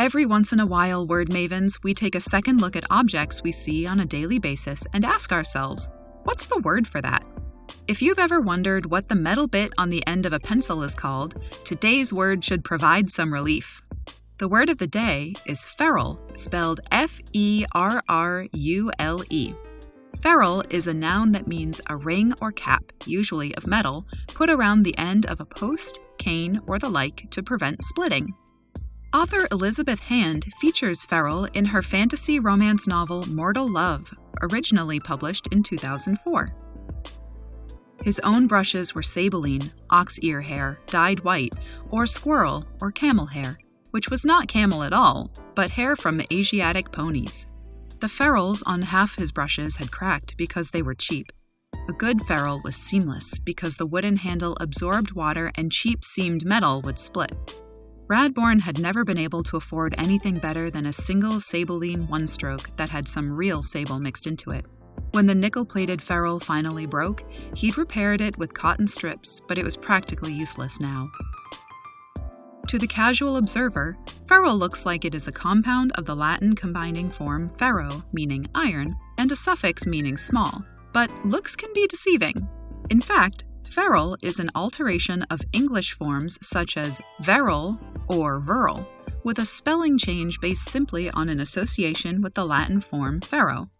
Every once in a while, word mavens, we take a second look at objects we see on a daily basis and ask ourselves, what's the word for that? If you've ever wondered what the metal bit on the end of a pencil is called, today's word should provide some relief. The word of the day is ferrule, spelled F E R R U L E. Ferrule is a noun that means a ring or cap, usually of metal, put around the end of a post, cane, or the like to prevent splitting. Author Elizabeth Hand features ferrule in her fantasy romance novel Mortal Love, originally published in 2004. His own brushes were sabeline, ox ear hair, dyed white, or squirrel or camel hair, which was not camel at all, but hair from Asiatic ponies. The ferrules on half his brushes had cracked because they were cheap. A good ferrule was seamless because the wooden handle absorbed water and cheap seamed metal would split. Radbourne had never been able to afford anything better than a single Sabeline one stroke that had some real sable mixed into it. When the nickel plated ferrule finally broke, he'd repaired it with cotton strips, but it was practically useless now. To the casual observer, ferrule looks like it is a compound of the Latin combining form ferro, meaning iron, and a suffix meaning small. But looks can be deceiving. In fact, ferrule is an alteration of English forms such as verul or virile, with a spelling change based simply on an association with the Latin form ferro.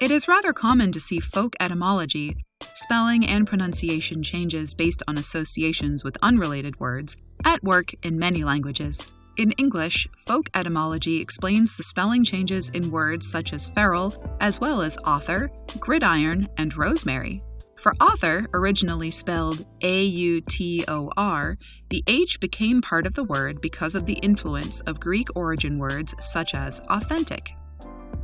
It is rather common to see folk etymology, spelling and pronunciation changes based on associations with unrelated words, at work in many languages. In English, folk etymology explains the spelling changes in words such as feral, as well as author, gridiron, and rosemary. For author, originally spelled A U T O R, the H became part of the word because of the influence of Greek origin words such as authentic.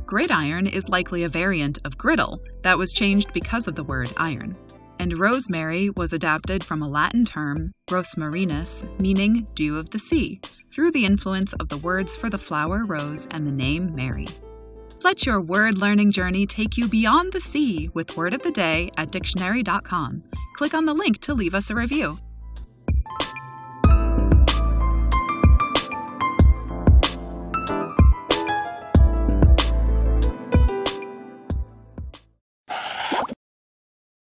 Gridiron is likely a variant of griddle that was changed because of the word iron. And rosemary was adapted from a Latin term, rosmarinus, meaning dew of the sea, through the influence of the words for the flower rose and the name Mary. Let your word learning journey take you beyond the sea with Word of the Day at dictionary.com. Click on the link to leave us a review.